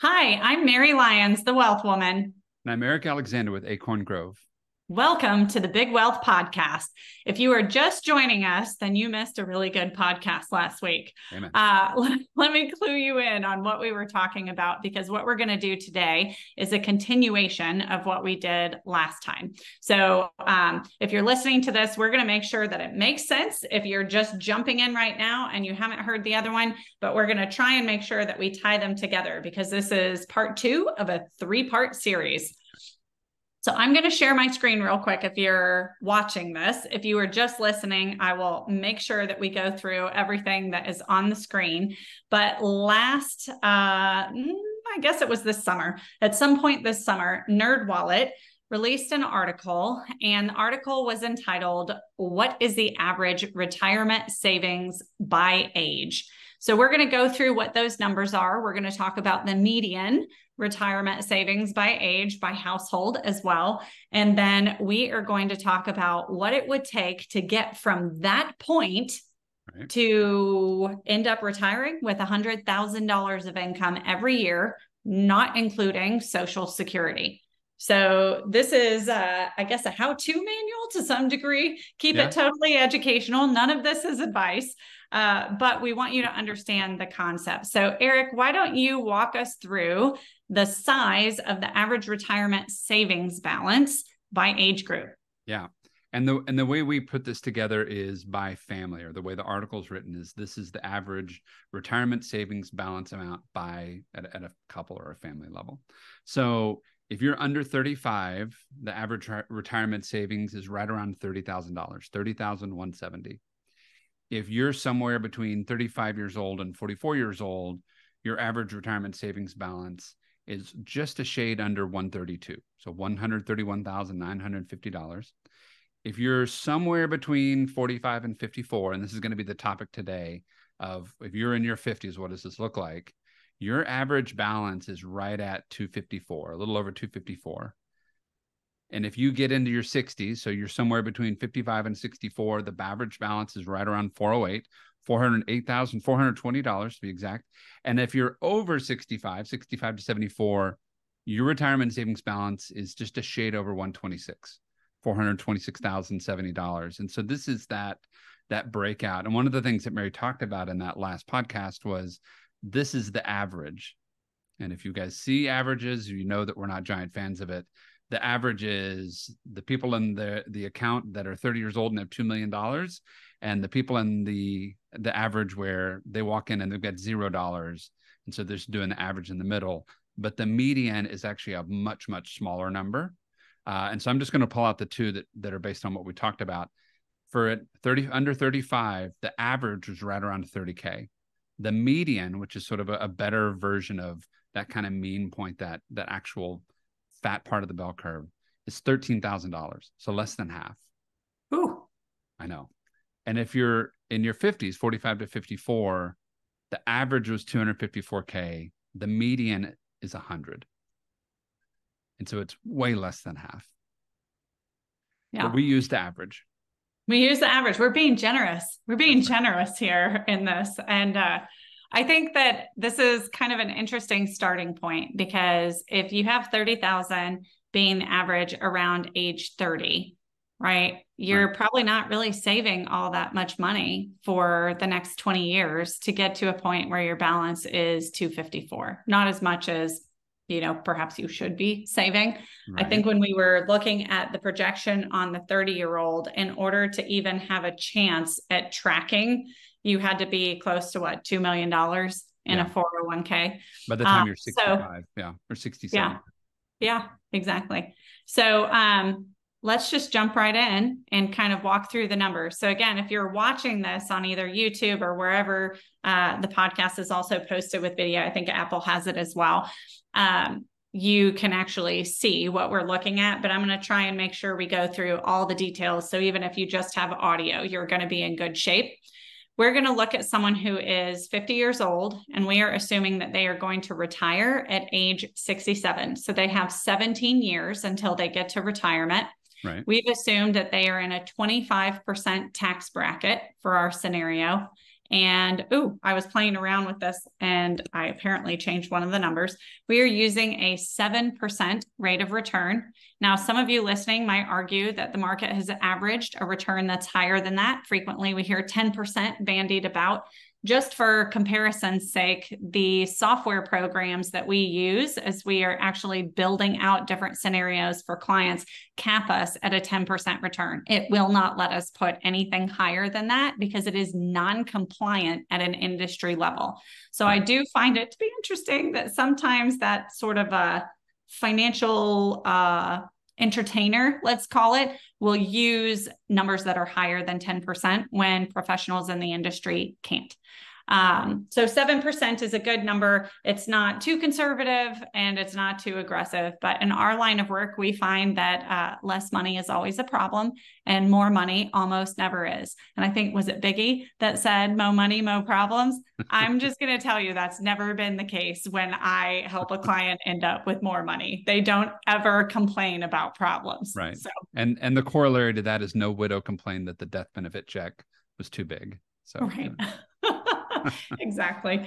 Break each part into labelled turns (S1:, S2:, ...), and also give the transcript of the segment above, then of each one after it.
S1: Hi, I'm Mary Lyons, the Wealth Woman.
S2: And I'm Eric Alexander with Acorn Grove.
S1: Welcome to the Big Wealth Podcast. If you are just joining us, then you missed a really good podcast last week. Uh, let, let me clue you in on what we were talking about because what we're going to do today is a continuation of what we did last time. So, um, if you're listening to this, we're going to make sure that it makes sense if you're just jumping in right now and you haven't heard the other one, but we're going to try and make sure that we tie them together because this is part two of a three part series. So I'm going to share my screen real quick if you're watching this. If you are just listening, I will make sure that we go through everything that is on the screen. But last, uh, mm, I guess it was this summer, at some point this summer, NerdWallet released an article, and the article was entitled, What is the Average Retirement Savings by Age? So we're going to go through what those numbers are. We're going to talk about the median retirement savings by age, by household as well. And then we are going to talk about what it would take to get from that point right. to end up retiring with $100,000 of income every year, not including Social Security. So this is, uh, I guess, a how-to manual to some degree. Keep yeah. it totally educational. None of this is advice, uh, but we want you to understand the concept. So, Eric, why don't you walk us through the size of the average retirement savings balance by age group?
S2: Yeah. And the and the way we put this together is by family, or the way the article is written is this is the average retirement savings balance amount by at, at a couple or a family level. So if you're under 35, the average retirement savings is right around $30,000, 30,170. If you're somewhere between 35 years old and 44 years old, your average retirement savings balance is just a shade under 132. So $131,950. If you're somewhere between 45 and 54, and this is going to be the topic today of if you're in your 50s, what does this look like? your average balance is right at 254, a little over 254. And if you get into your 60s, so you're somewhere between 55 and 64, the average balance is right around 408, $408,420 to be exact. And if you're over 65, 65 to 74, your retirement savings balance is just a shade over 126, $426,070. And so this is that that breakout. And one of the things that Mary talked about in that last podcast was this is the average. And if you guys see averages, you know that we're not giant fans of it. The average is the people in the the account that are 30 years old and have two million dollars, and the people in the the average where they walk in and they've got zero dollars, and so they're just doing the average in the middle. But the median is actually a much much smaller number, uh, and so I'm just going to pull out the two that that are based on what we talked about. For it 30 under 35, the average was right around 30k the median, which is sort of a, a better version of that kind of mean point, that that actual fat part of the bell curve, is thirteen thousand dollars, so less than half.
S1: Ooh,
S2: I know. And if you're in your fifties, forty-five to fifty-four, the average was two hundred fifty-four k. The median is a hundred, and so it's way less than half. Yeah, but we use the average.
S1: We use the average. We're being generous. We're being generous here in this. And uh, I think that this is kind of an interesting starting point because if you have 30,000 being average around age 30, right? You're right. probably not really saving all that much money for the next 20 years to get to a point where your balance is 254. Not as much as you know perhaps you should be saving right. i think when we were looking at the projection on the 30 year old in order to even have a chance at tracking you had to be close to what $2 million in yeah. a 401k
S2: by the time um, you're 65 so, yeah or 67
S1: yeah yeah exactly so um let's just jump right in and kind of walk through the numbers. So, again, if you're watching this on either YouTube or wherever uh, the podcast is also posted with video, I think Apple has it as well um, you can actually see what we're looking at. But I'm going to try and make sure we go through all the details. So even if you just have audio, you're going to be in good shape. We're going to look at someone who is 50 years old, and we are assuming that they are going to retire at age 67. So they have 17 years until they get to retirement.
S2: Right.
S1: We've assumed that they are in a 25% tax bracket for our scenario And oh, I was playing around with this and I apparently changed one of the numbers. We are using a 7% rate of return. Now, some of you listening might argue that the market has averaged a return that's higher than that. Frequently, we hear 10% bandied about just for comparison's sake, the software programs that we use as we are actually building out different scenarios for clients cap us at a 10% return. It will not let us put anything higher than that because it is non compliant at an industry level. So I do find it to be interesting that sometimes that sort of a financial uh, entertainer, let's call it, will use numbers that are higher than 10% when professionals in the industry can't. Um, so 7% is a good number. It's not too conservative and it's not too aggressive. But in our line of work, we find that uh, less money is always a problem and more money almost never is. And I think, was it Biggie that said, mo money, mo problems? I'm just going to tell you that's never been the case when I help a client end up with more money. They don't ever complain about problems.
S2: Right. So, and, and the corollary to that is no widow complained that the death benefit check was too big. So,
S1: right. Yeah. exactly.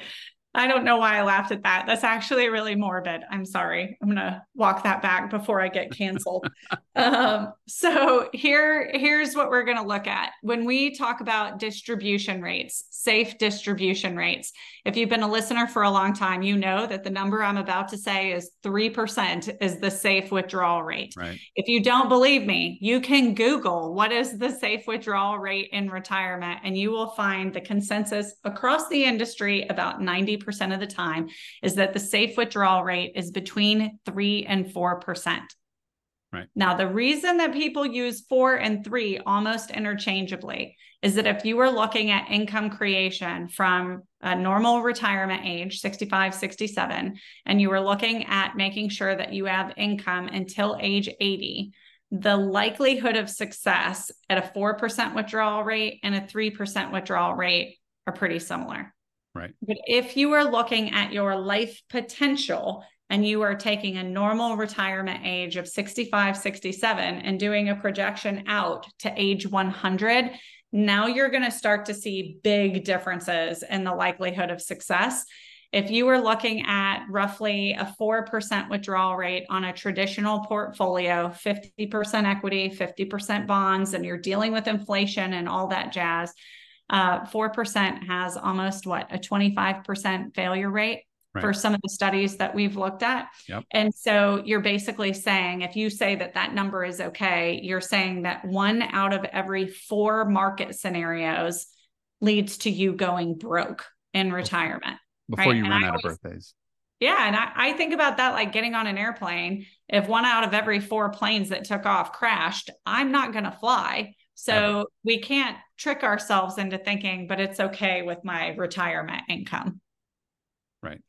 S1: I don't know why I laughed at that. That's actually really morbid. I'm sorry. I'm gonna walk that back before I get canceled. um, so here, here's what we're gonna look at when we talk about distribution rates, safe distribution rates. If you've been a listener for a long time, you know that the number I'm about to say is three percent is the safe withdrawal rate.
S2: Right.
S1: If you don't believe me, you can Google what is the safe withdrawal rate in retirement, and you will find the consensus across the industry about ninety Percent of the time is that the safe withdrawal rate is between 3 and 4%.
S2: Right.
S1: Now, the reason that people use four and three almost interchangeably is that if you were looking at income creation from a normal retirement age, 65, 67, and you were looking at making sure that you have income until age 80, the likelihood of success at a 4% withdrawal rate and a 3% withdrawal rate are pretty similar.
S2: Right.
S1: But if you are looking at your life potential and you are taking a normal retirement age of 65, 67 and doing a projection out to age 100, now you're going to start to see big differences in the likelihood of success. If you were looking at roughly a 4% withdrawal rate on a traditional portfolio, 50% equity, 50% bonds, and you're dealing with inflation and all that jazz, uh, 4% has almost what a 25% failure rate right. for some of the studies that we've looked at.
S2: Yep.
S1: And so you're basically saying, if you say that that number is okay, you're saying that one out of every four market scenarios leads to you going broke in retirement.
S2: Before right? you run out always, of birthdays.
S1: Yeah. And I, I think about that like getting on an airplane. If one out of every four planes that took off crashed, I'm not going to fly. So we can't trick ourselves into thinking, but it's okay with my retirement income.
S2: Right.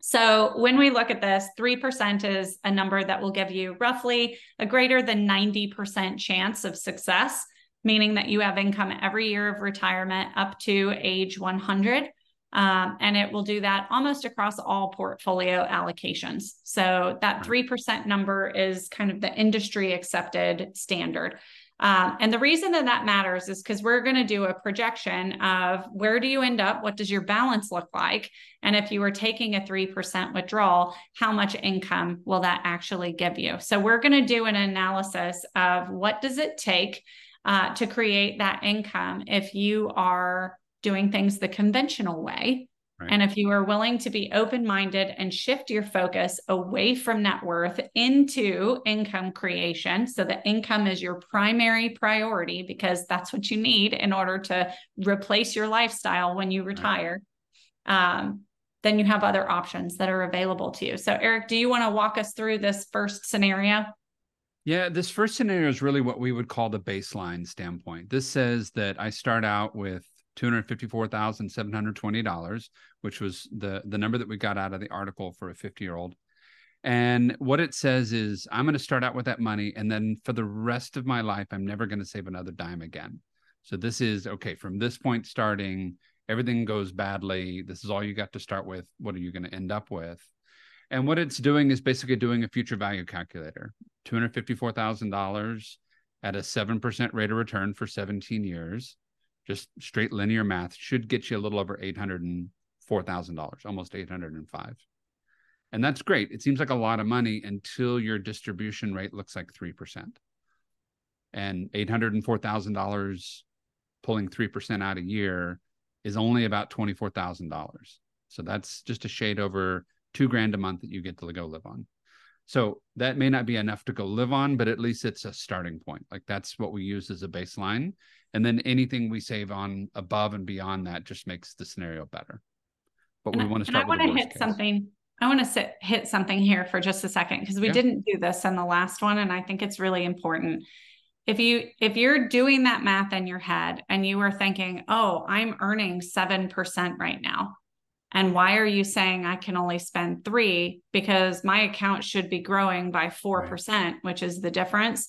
S1: So when we look at this, 3% is a number that will give you roughly a greater than 90% chance of success, meaning that you have income every year of retirement up to age 100. Um, and it will do that almost across all portfolio allocations. So that 3% number is kind of the industry accepted standard. Um, and the reason that that matters is because we're going to do a projection of where do you end up? What does your balance look like? And if you were taking a 3% withdrawal, how much income will that actually give you? So we're going to do an analysis of what does it take uh, to create that income if you are doing things the conventional way Right. And if you are willing to be open minded and shift your focus away from net worth into income creation, so that income is your primary priority because that's what you need in order to replace your lifestyle when you retire, right. um, then you have other options that are available to you. So, Eric, do you want to walk us through this first scenario?
S2: Yeah, this first scenario is really what we would call the baseline standpoint. This says that I start out with $254,720, which was the, the number that we got out of the article for a 50 year old. And what it says is, I'm going to start out with that money. And then for the rest of my life, I'm never going to save another dime again. So this is okay. From this point starting, everything goes badly. This is all you got to start with. What are you going to end up with? And what it's doing is basically doing a future value calculator $254,000 at a 7% rate of return for 17 years just straight linear math should get you a little over $804,000, almost 805. And that's great. It seems like a lot of money until your distribution rate looks like 3%. And $804,000 pulling 3% out a year is only about $24,000. So that's just a shade over two grand a month that you get to go live on. So that may not be enough to go live on, but at least it's a starting point. Like that's what we use as a baseline. And then anything we save on above and beyond that just makes the scenario better. But
S1: and
S2: we want to start.
S1: I want to hit
S2: case.
S1: something. I want to sit, hit something here for just a second because we yeah. didn't do this in the last one, and I think it's really important. If you if you're doing that math in your head and you are thinking, "Oh, I'm earning seven percent right now," and why are you saying I can only spend three because my account should be growing by four right. percent, which is the difference?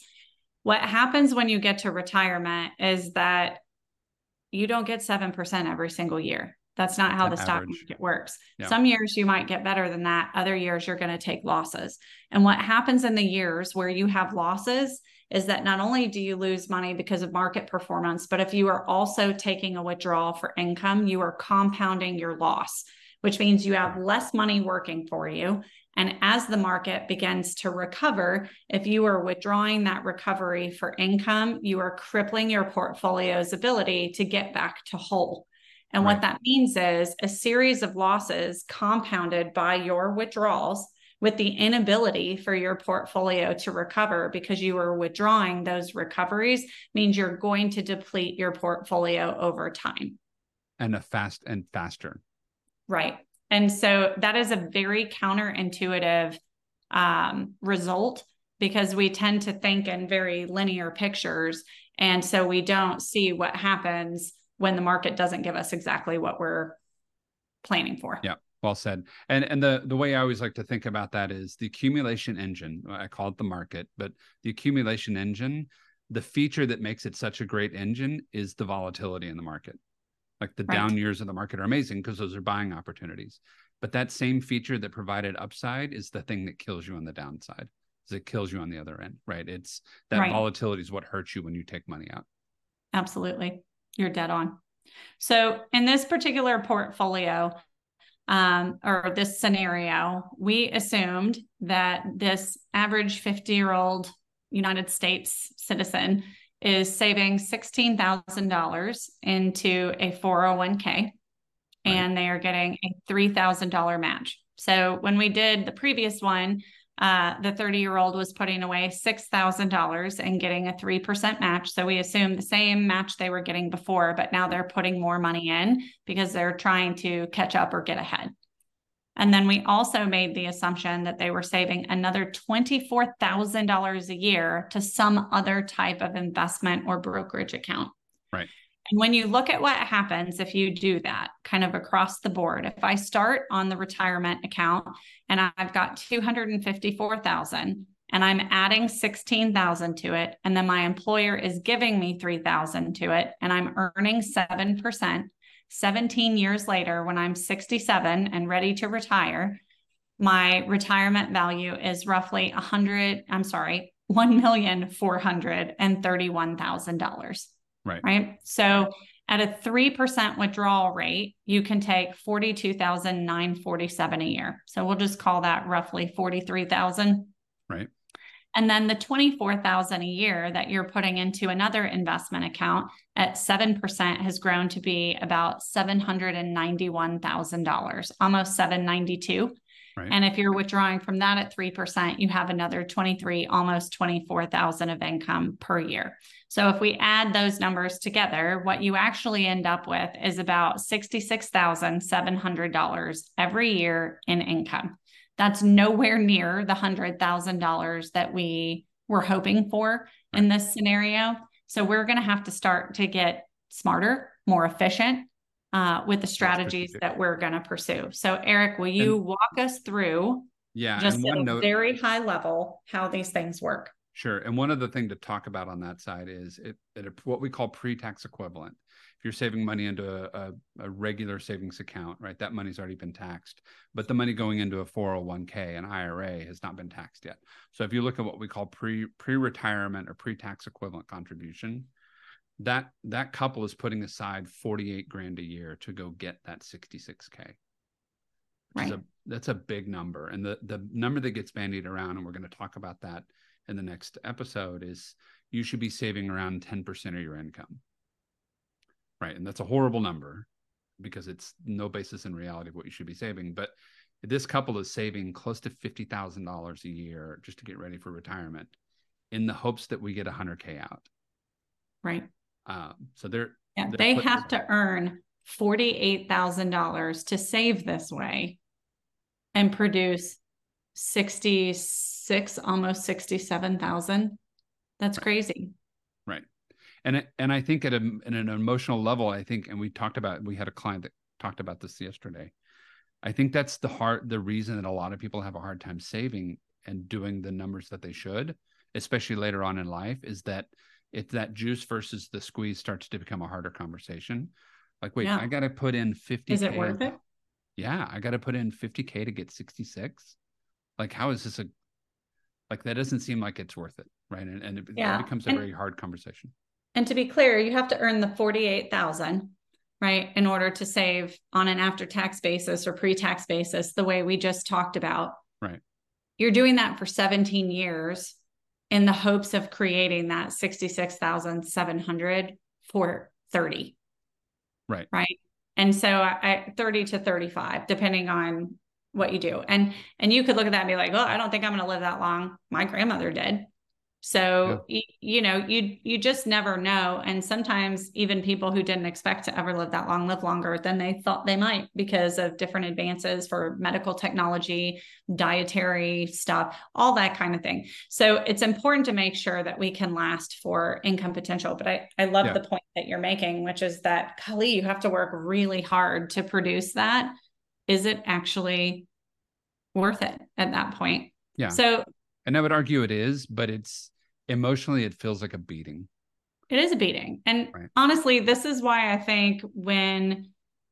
S1: What happens when you get to retirement is that you don't get 7% every single year. That's not how the average. stock market works. Yeah. Some years you might get better than that. Other years you're going to take losses. And what happens in the years where you have losses is that not only do you lose money because of market performance, but if you are also taking a withdrawal for income, you are compounding your loss, which means you have less money working for you. And as the market begins to recover, if you are withdrawing that recovery for income, you are crippling your portfolio's ability to get back to whole. And right. what that means is a series of losses compounded by your withdrawals with the inability for your portfolio to recover because you are withdrawing those recoveries means you're going to deplete your portfolio over time.
S2: And a fast and faster.
S1: Right. And so that is a very counterintuitive um, result because we tend to think in very linear pictures. And so we don't see what happens when the market doesn't give us exactly what we're planning for.
S2: Yeah. Well said. And and the the way I always like to think about that is the accumulation engine. I call it the market, but the accumulation engine, the feature that makes it such a great engine is the volatility in the market. Like the right. down years of the market are amazing because those are buying opportunities. But that same feature that provided upside is the thing that kills you on the downside. Is it kills you on the other end, right? It's that right. volatility is what hurts you when you take money out.
S1: Absolutely. You're dead on. So in this particular portfolio, um, or this scenario, we assumed that this average 50 year old United States citizen is saving $16,000 into a 401k right. and they are getting a $3,000 match. So when we did the previous one, uh, the 30 year old was putting away $6,000 and getting a 3% match. So we assume the same match they were getting before, but now they're putting more money in because they're trying to catch up or get ahead. And then we also made the assumption that they were saving another $24,000 a year to some other type of investment or brokerage account.
S2: Right.
S1: And when you look at what happens if you do that kind of across the board, if I start on the retirement account and I've got 254,000 and I'm adding 16,000 to it and then my employer is giving me 3,000 to it and I'm earning 7%, 17 years later, when I'm 67 and ready to retire, my retirement value is roughly 100, I'm sorry, $1,431,000.
S2: Right.
S1: Right. So at a 3% withdrawal rate, you can take 42,947 a year. So we'll just call that roughly 43,000.
S2: Right.
S1: And then the 24,000 a year that you're putting into another investment account at 7% has grown to be about $791,000, almost 792. Right. And if you're withdrawing from that at 3%, you have another 23, almost 24,000 of income per year. So if we add those numbers together, what you actually end up with is about $66,700 every year in income. That's nowhere near the $100,000 that we were hoping for in this scenario. So we're going to have to start to get smarter, more efficient uh, with the strategies that we're going to pursue. So, Eric, will you and, walk us through?
S2: Yeah,
S1: just at a note, very high level how these things work.
S2: Sure. And one other thing to talk about on that side is it, it what we call pre-tax equivalent if you're saving money into a, a, regular savings account, right, that money's already been taxed. But the money going into a 401k, an IRA, has not been taxed yet. So if you look at what we call pre pre retirement or pre tax equivalent contribution, that that couple is putting aside 48 grand a year to go get that 66k right. A, that's a big number and the the number that gets bandied around and we're going to talk about that in the next episode is you should be saving around 10% of your income. Right and that's a horrible number because it's no basis in reality of what you should be saving but this couple is saving close to $50,000 a year just to get ready for retirement in the hopes that we get 100k out.
S1: Right.
S2: Um, so they're,
S1: yeah,
S2: they're
S1: they have to earn $48,000 to save this way and produce 66 almost 67,000. That's right. crazy.
S2: Right. And and I think at, a, at an emotional level I think and we talked about we had a client that talked about this yesterday. I think that's the hard the reason that a lot of people have a hard time saving and doing the numbers that they should, especially later on in life, is that if that juice versus the squeeze starts to become a harder conversation. Like, wait, yeah. I got to put in 50.
S1: Is it worth it?
S2: Yeah, I got to put in 50K to get 66. Like, how is this a, like, that doesn't seem like it's worth it. Right. And, and it, yeah. it becomes a and, very hard conversation.
S1: And to be clear, you have to earn the 48,000, right, in order to save on an after tax basis or pre tax basis, the way we just talked about.
S2: Right.
S1: You're doing that for 17 years in the hopes of creating that 66,700 for 30.
S2: Right.
S1: Right. And so I 30 to 35 depending on what you do. And and you could look at that and be like, "Oh, I don't think I'm going to live that long. My grandmother did." So yeah. you, you know, you you just never know. And sometimes even people who didn't expect to ever live that long live longer than they thought they might because of different advances for medical technology, dietary stuff, all that kind of thing. So it's important to make sure that we can last for income potential. But I, I love yeah. the point that you're making, which is that Kali, you have to work really hard to produce that. Is it actually worth it at that point?
S2: Yeah.
S1: So
S2: and I would argue it is, but it's emotionally, it feels like a beating.
S1: It is a beating. And right. honestly, this is why I think when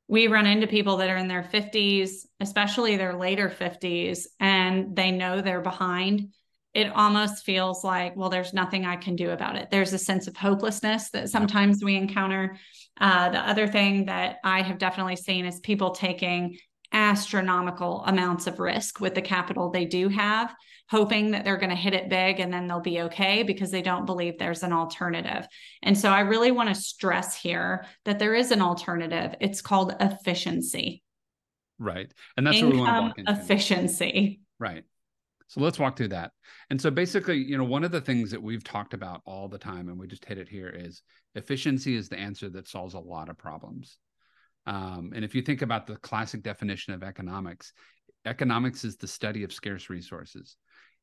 S1: we run into people that are in their 50s, especially their later 50s, and they know they're behind, it almost feels like, well, there's nothing I can do about it. There's a sense of hopelessness that sometimes we encounter. Uh, the other thing that I have definitely seen is people taking astronomical amounts of risk with the capital they do have, hoping that they're going to hit it big and then they'll be okay because they don't believe there's an alternative. And so I really want to stress here that there is an alternative. It's called efficiency.
S2: Right. And that's
S1: Income
S2: what we want to walk
S1: into. Efficiency.
S2: Right. So let's walk through that. And so basically, you know, one of the things that we've talked about all the time, and we just hit it here, is efficiency is the answer that solves a lot of problems. Um, and if you think about the classic definition of economics, economics is the study of scarce resources.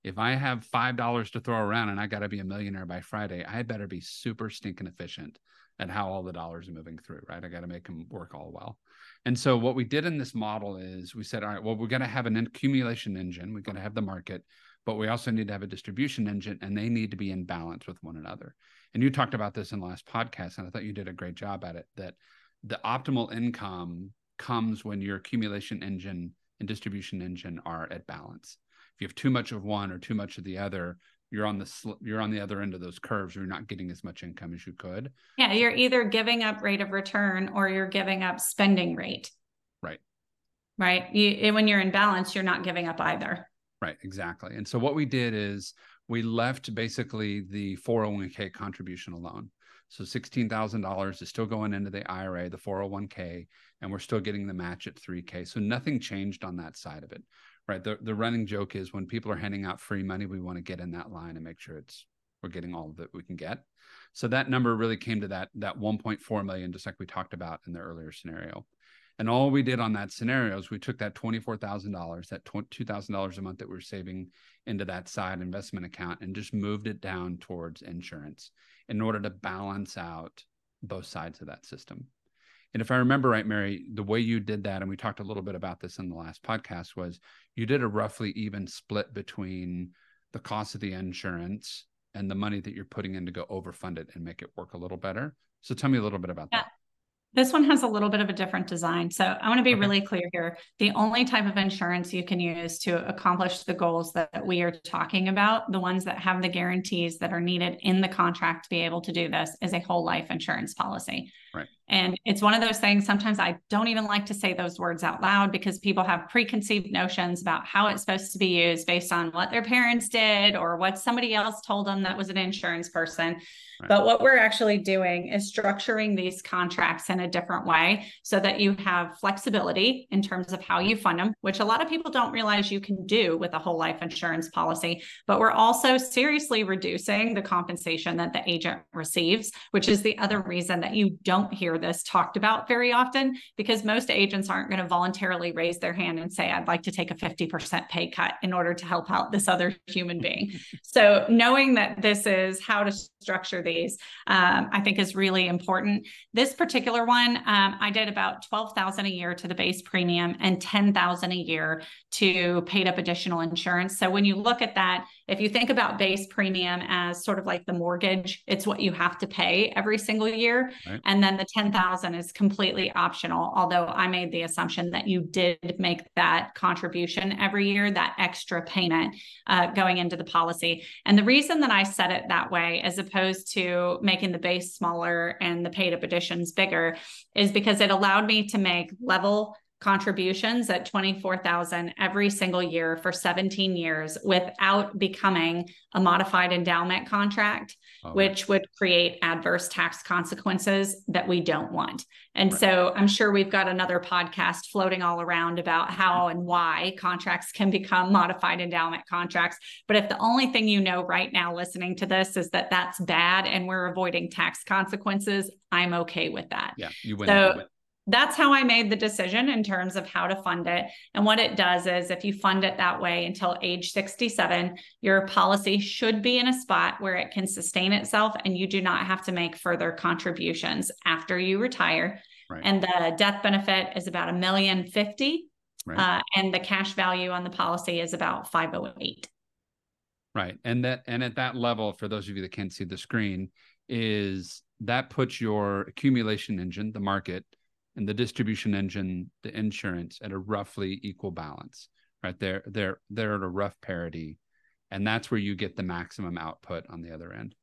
S2: If I have five dollars to throw around and I got to be a millionaire by Friday, I better be super stinking efficient at how all the dollars are moving through, right? I got to make them work all well. And so what we did in this model is we said, all right, well, we're going to have an accumulation engine, we're going to have the market, but we also need to have a distribution engine, and they need to be in balance with one another. And you talked about this in the last podcast, and I thought you did a great job at it. That the optimal income comes when your accumulation engine and distribution engine are at balance. If you have too much of one or too much of the other, you're on the sl- you're on the other end of those curves. You're not getting as much income as you could.
S1: Yeah, you're either giving up rate of return or you're giving up spending rate.
S2: Right.
S1: Right. You, when you're in balance, you're not giving up either.
S2: Right. Exactly. And so what we did is we left basically the 401k contribution alone. So $16,000 is still going into the IRA, the 401k, and we're still getting the match at 3K. So nothing changed on that side of it, right? The, the running joke is when people are handing out free money, we want to get in that line and make sure it's we're getting all that we can get. So that number really came to that that 1.4 million, just like we talked about in the earlier scenario. And all we did on that scenario is we took that $24,000, that $2,000 a month that we we're saving into that side investment account and just moved it down towards insurance in order to balance out both sides of that system. And if I remember right, Mary, the way you did that, and we talked a little bit about this in the last podcast, was you did a roughly even split between the cost of the insurance and the money that you're putting in to go overfund it and make it work a little better. So tell me a little bit about
S1: yeah.
S2: that.
S1: This one has a little bit of a different design. So I want to be okay. really clear here. The only type of insurance you can use to accomplish the goals that we are talking about, the ones that have the guarantees that are needed in the contract to be able to do this, is a whole life insurance policy.
S2: Right.
S1: And mm-hmm. it's one of those things, sometimes I don't even like to say those words out loud because people have preconceived notions about how it's supposed to be used based on what their parents did or what somebody else told them that was an insurance person. Right. But what we're actually doing is structuring these contracts in a different way so that you have flexibility in terms of how you fund them, which a lot of people don't realize you can do with a whole life insurance policy. But we're also seriously reducing the compensation that the agent receives, which is the other reason that you don't hear this talked about very often because most agents aren't going to voluntarily raise their hand and say, I'd like to take a 50% pay cut in order to help out this other human being. so knowing that this is how to structure these, um, I think is really important. This particular one, um, I did about 12,000 a year to the base premium and 10,000 a year to paid up additional insurance. So when you look at that, if you think about base premium as sort of like the mortgage, it's what you have to pay every single year. Right. And then the 10,000 is completely optional. Although I made the assumption that you did make that contribution every year, that extra payment uh, going into the policy. And the reason that I set it that way, as opposed to making the base smaller and the paid up additions bigger, is because it allowed me to make level contributions at 24,000 every single year for 17 years without becoming a modified endowment contract oh. which would create adverse tax consequences that we don't want. And right. so I'm sure we've got another podcast floating all around about how and why contracts can become modified endowment contracts, but if the only thing you know right now listening to this is that that's bad and we're avoiding tax consequences, I'm okay with that.
S2: Yeah, you win.
S1: So
S2: you win
S1: that's how I made the decision in terms of how to fund it. And what it does is if you fund it that way until age 67, your policy should be in a spot where it can sustain itself and you do not have to make further contributions after you retire. Right. And the death benefit is about a million fifty. Right. Uh, and the cash value on the policy is about 508.
S2: Right. And that and at that level, for those of you that can't see the screen, is that puts your accumulation engine, the market, and the distribution engine, the insurance at a roughly equal balance, right? They're they're they're at a rough parity, and that's where you get the maximum output on the other end.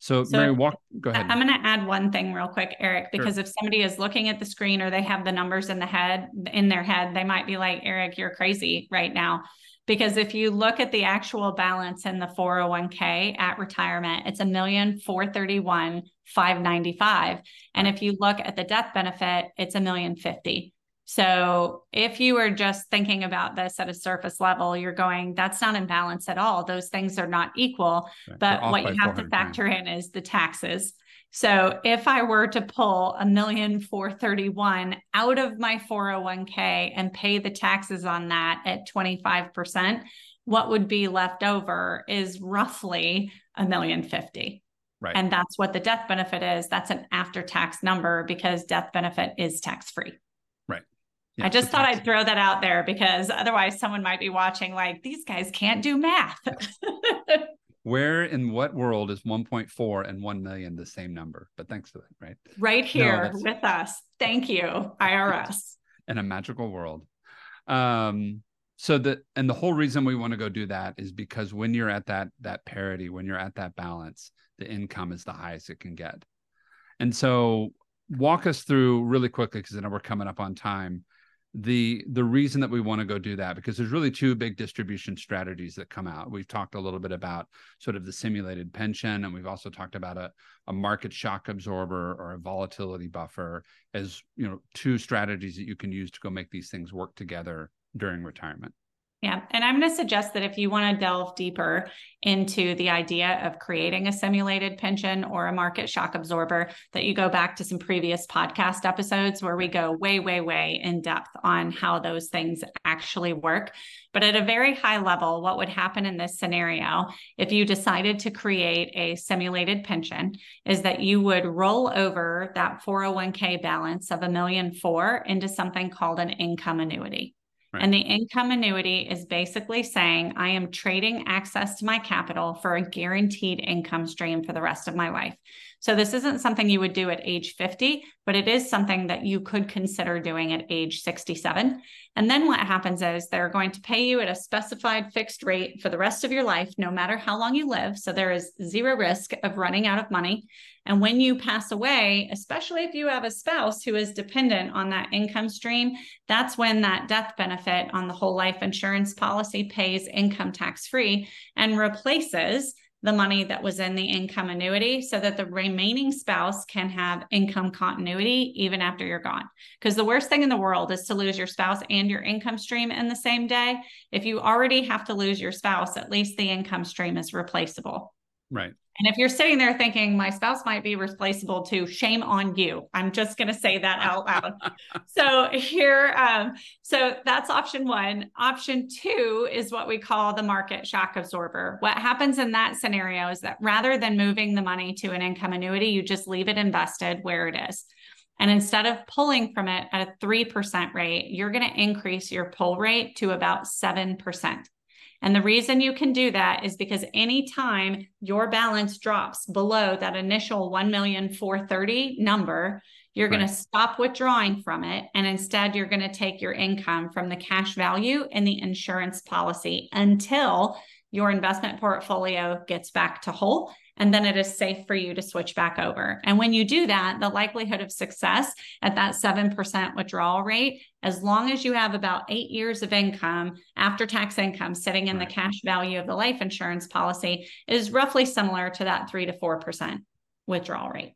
S2: So, so Mary, walk. Go ahead.
S1: I'm going to add one thing real quick, Eric, because sure. if somebody is looking at the screen or they have the numbers in the head in their head, they might be like, "Eric, you're crazy right now." Because if you look at the actual balance in the 401k at retirement, it's a million four thirty one 595 and if you look at the death benefit it's a million fifty. So if you were just thinking about this at a surface level you're going that's not in balance at all. Those things are not equal. Right. but what you have to factor in is the taxes so if I were to pull a million four thirty one out of my 401k and pay the taxes on that at 25%, what would be left over is roughly a million fifty.
S2: Right.
S1: And that's what the death benefit is. That's an after tax number because death benefit is tax free.
S2: Right.
S1: Yeah, I just thought I'd throw that out there because otherwise someone might be watching like these guys can't do math.
S2: Where in what world is 1.4 and 1 million the same number? But thanks for that, right?
S1: Right here no, with us. Thank you, IRS.
S2: in a magical world. Um, so the and the whole reason we want to go do that is because when you're at that that parity, when you're at that balance, the income is the highest it can get. And so walk us through really quickly because I know we're coming up on time the the reason that we want to go do that because there's really two big distribution strategies that come out. We've talked a little bit about sort of the simulated pension and we've also talked about a, a market shock absorber or a volatility buffer as you know two strategies that you can use to go make these things work together during retirement
S1: yeah. And I'm going to suggest that if you want to delve deeper into the idea of creating a simulated pension or a market shock absorber, that you go back to some previous podcast episodes where we go way, way, way in depth on how those things actually work. But at a very high level, what would happen in this scenario if you decided to create a simulated pension is that you would roll over that 401k balance of a million four into something called an income annuity. Right. And the income annuity is basically saying I am trading access to my capital for a guaranteed income stream for the rest of my life. So this isn't something you would do at age 50, but it is something that you could consider doing at age 67. And then what happens is they're going to pay you at a specified fixed rate for the rest of your life, no matter how long you live. So there is zero risk of running out of money. And when you pass away, especially if you have a spouse who is dependent on that income stream, that's when that death benefit on the whole life insurance policy pays income tax free and replaces the money that was in the income annuity so that the remaining spouse can have income continuity even after you're gone. Because the worst thing in the world is to lose your spouse and your income stream in the same day. If you already have to lose your spouse, at least the income stream is replaceable.
S2: Right.
S1: And if you're sitting there thinking my spouse might be replaceable too, shame on you. I'm just going to say that out loud. so here, um, so that's option one. Option two is what we call the market shock absorber. What happens in that scenario is that rather than moving the money to an income annuity, you just leave it invested where it is. And instead of pulling from it at a 3% rate, you're going to increase your pull rate to about 7%. And the reason you can do that is because anytime your balance drops below that initial 1,430 number, you're right. going to stop withdrawing from it. And instead, you're going to take your income from the cash value in the insurance policy until your investment portfolio gets back to whole and then it is safe for you to switch back over. And when you do that, the likelihood of success at that 7% withdrawal rate, as long as you have about eight years of income, after tax income sitting in right. the cash value of the life insurance policy, is roughly similar to that 3 to 4% withdrawal rate.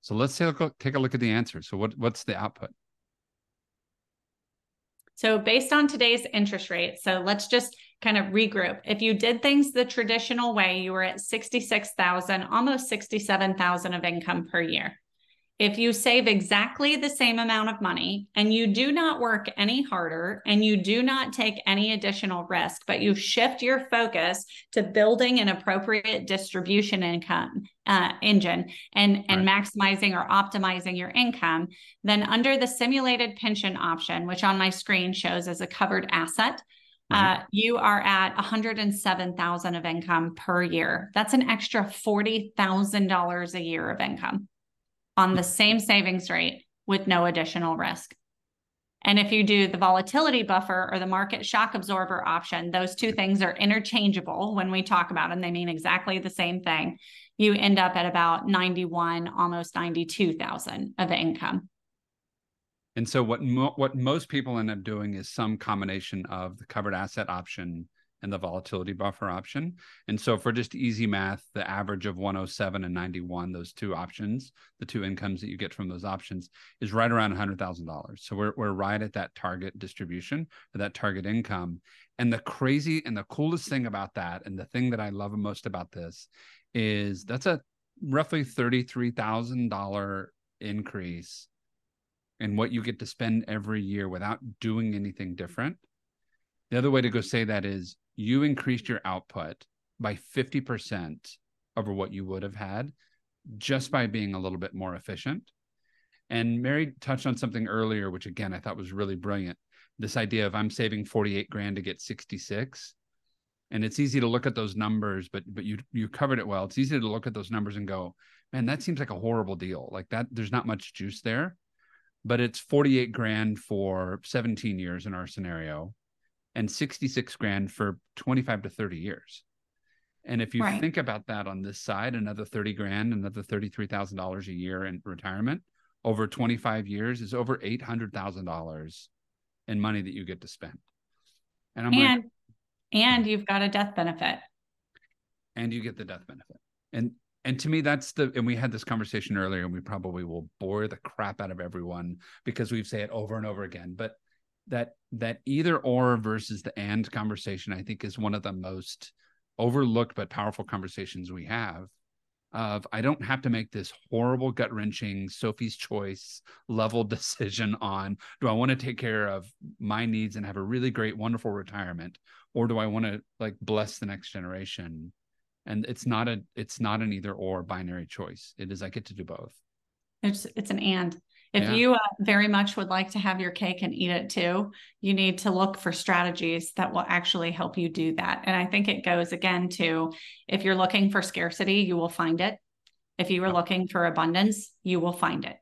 S2: So let's take a, take a look at the answer. So what, what's the output?
S1: So based on today's interest rate, so let's just kind of regroup. If you did things the traditional way, you were at 66,000, almost 67,000 of income per year. If you save exactly the same amount of money and you do not work any harder and you do not take any additional risk, but you shift your focus to building an appropriate distribution income uh, engine and, and maximizing or optimizing your income, then under the simulated pension option, which on my screen shows as a covered asset, uh, you are at 107,000 of income per year. That's an extra $40,000 a year of income on the same savings rate with no additional risk. And if you do the volatility buffer or the market shock absorber option, those two things are interchangeable when we talk about them. They mean exactly the same thing. You end up at about 91, almost 92,000 of income.
S2: And so what mo- what most people end up doing is some combination of the covered asset option and the volatility buffer option. And so for just easy math, the average of 107 and 91, those two options, the two incomes that you get from those options is right around $100,000. So we're we're right at that target distribution or that target income. And the crazy and the coolest thing about that and the thing that I love the most about this is that's a roughly $33,000 increase and what you get to spend every year without doing anything different. The other way to go say that is you increased your output by 50% over what you would have had just by being a little bit more efficient. And Mary touched on something earlier, which again I thought was really brilliant. This idea of I'm saving 48 grand to get 66. And it's easy to look at those numbers, but but you you covered it well. It's easy to look at those numbers and go, man, that seems like a horrible deal. Like that, there's not much juice there but it's 48 grand for 17 years in our scenario and 66 grand for 25 to 30 years. And if you right. think about that on this side, another 30 grand, another $33,000 a year in retirement over 25 years is over $800,000 in money that you get to spend.
S1: And I'm and, like, and you've got a death benefit.
S2: And you get the death benefit. And and to me that's the and we had this conversation earlier and we probably will bore the crap out of everyone because we've said it over and over again but that that either or versus the and conversation i think is one of the most overlooked but powerful conversations we have of i don't have to make this horrible gut wrenching sophie's choice level decision on do i want to take care of my needs and have a really great wonderful retirement or do i want to like bless the next generation and it's not a it's not an either or binary choice it is i get to do both
S1: it's it's an and if yeah. you uh, very much would like to have your cake and eat it too you need to look for strategies that will actually help you do that and i think it goes again to if you're looking for scarcity you will find it If you are looking for abundance, you will find it.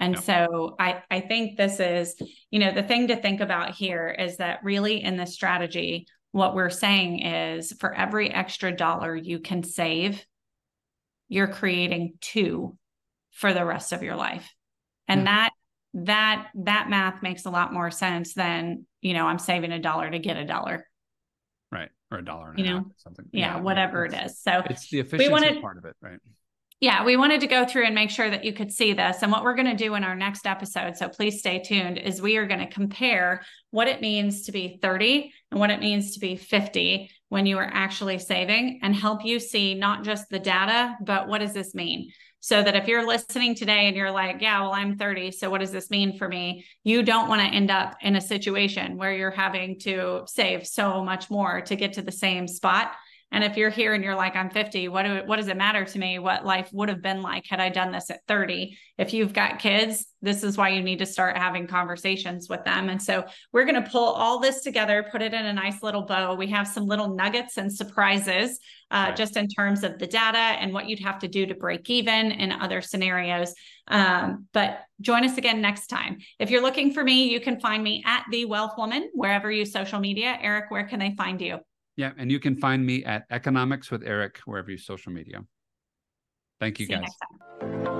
S1: And
S2: Yep.
S1: so I, I think this is, you know, the thing to think about here is that really in this strategy, what we're saying is for every extra dollar you can save, you're creating two for the rest of your life. And
S2: Yeah.
S1: that that that math makes a lot more sense than, you know, I'm saving a dollar to get a dollar.
S2: Right. Or a dollar and
S1: You
S2: a half
S1: know?
S2: or something.
S1: Yeah, whatever
S2: it's-
S1: So
S2: It's the efficiency
S1: wanted-
S2: part of it, right?
S1: Yeah, we wanted to go through and make sure that you could see this. And what we're going to do in our next episode, so please stay tuned, is we are going to compare what it means to be 30 and what it means to be 50 when you are actually saving and help you see not just the data, but what does this mean? So that if you're listening today and you're like, yeah, well, I'm 30. So what does this mean for me? You don't want to end up in a situation where you're having to save so much more to get to the same spot. And if you're here and you're like, I'm 50, what do what does it matter to me what life would have been like had I done this at 30? If you've got kids, this is why you need to start having conversations with them. And so we're going to pull all this together, put it in a nice little bow. We have some little nuggets and surprises uh,
S2: Right.
S1: just in terms of the data and what you'd have to do to break even in other scenarios. Um, but join us again next time. If you're looking for me, you can find me at the Wealth Woman wherever you social media. Eric, where can they find you?
S2: Yeah. And you can find me at Economics with Eric, wherever you social media. Thank you
S1: See you
S2: guys.
S1: time.